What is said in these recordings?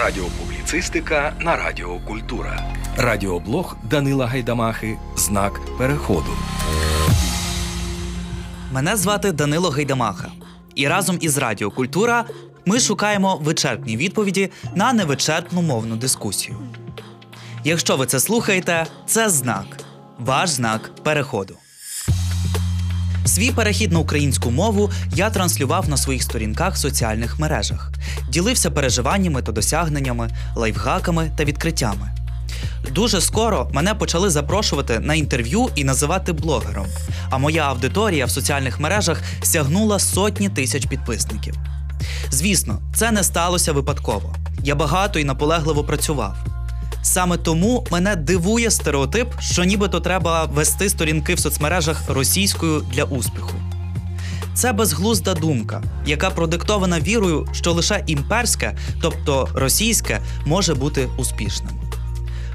Радіопубліцистика на Радіо Культура. Радіоблог Данила Гайдамахи. Знак переходу. Мене звати Данило Гайдамаха. І разом із Радіо Культура ми шукаємо вичерпні відповіді на невичерпну мовну дискусію. Якщо ви це слухаєте, це знак. Ваш знак переходу. Свій перехід на українську мову я транслював на своїх сторінках в соціальних мережах, ділився переживаннями та досягненнями, лайфхаками та відкриттями. Дуже скоро мене почали запрошувати на інтерв'ю і називати блогером. А моя аудиторія в соціальних мережах сягнула сотні тисяч підписників. Звісно, це не сталося випадково. Я багато і наполегливо працював. Саме тому мене дивує стереотип, що нібито треба вести сторінки в соцмережах російською для успіху. Це безглузда думка, яка продиктована вірою, що лише імперське, тобто російське, може бути успішним.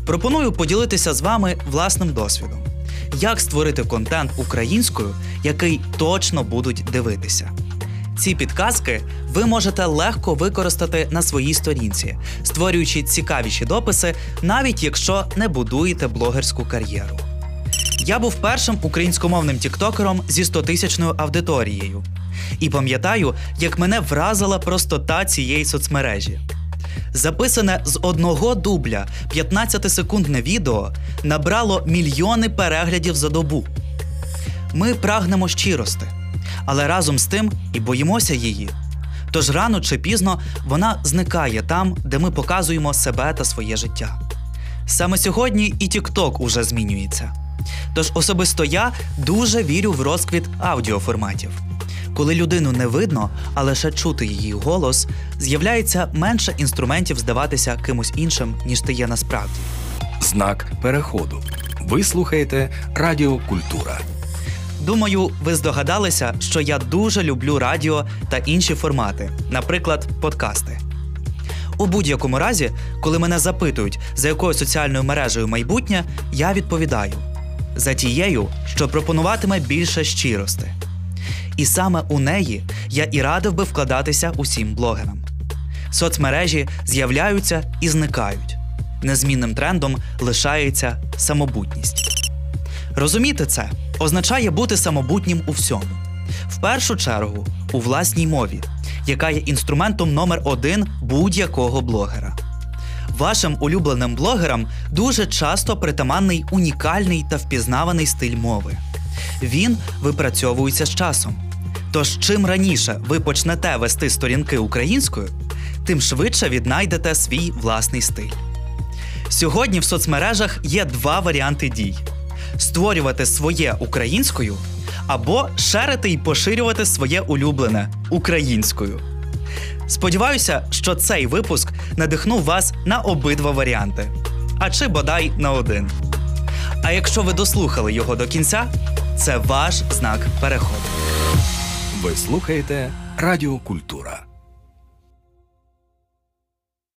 Пропоную поділитися з вами власним досвідом, як створити контент українською, який точно будуть дивитися. Ці підказки ви можете легко використати на своїй сторінці, створюючи цікавіші дописи, навіть якщо не будуєте блогерську кар'єру. Я був першим українськомовним тіктокером зі 100-тисячною аудиторією. І пам'ятаю, як мене вразила простота цієї соцмережі. Записане з одного дубля 15-секундне відео набрало мільйони переглядів за добу. Ми прагнемо щирости, але разом з тим і боїмося її. Тож рано чи пізно вона зникає там, де ми показуємо себе та своє життя. Саме сьогодні і TikTok уже змінюється. Тож особисто я дуже вірю в розквіт аудіоформатів. Коли людину не видно, а лише чути її голос, з'являється менше інструментів здаватися кимось іншим, ніж ти є насправді. Знак переходу. Ви слухаєте Радіо Культура. Думаю, ви здогадалися, що я дуже люблю радіо та інші формати, наприклад, подкасти. У будь-якому разі, коли мене запитують, за якою соціальною мережею майбутнє, я відповідаю за тією, що пропонуватиме більше щирости. І саме у неї я і радив би вкладатися усім блогерам. Соцмережі з'являються і зникають. Незмінним трендом лишається самобутність. Розуміти це означає бути самобутнім у всьому. В першу чергу у власній мові, яка є інструментом номер один будь-якого блогера. Вашим улюбленим блогерам дуже часто притаманний унікальний та впізнаваний стиль мови. Він випрацьовується з часом. Тож, чим раніше ви почнете вести сторінки українською, тим швидше віднайдете свій власний стиль. Сьогодні в соцмережах є два варіанти дій: створювати своє українською або шерити і поширювати своє улюблене українською. Сподіваюся, що цей випуск надихнув вас на обидва варіанти, а чи бодай на один. А якщо ви дослухали його до кінця, це ваш знак переходу. Ви слухаєте Радіо Культура.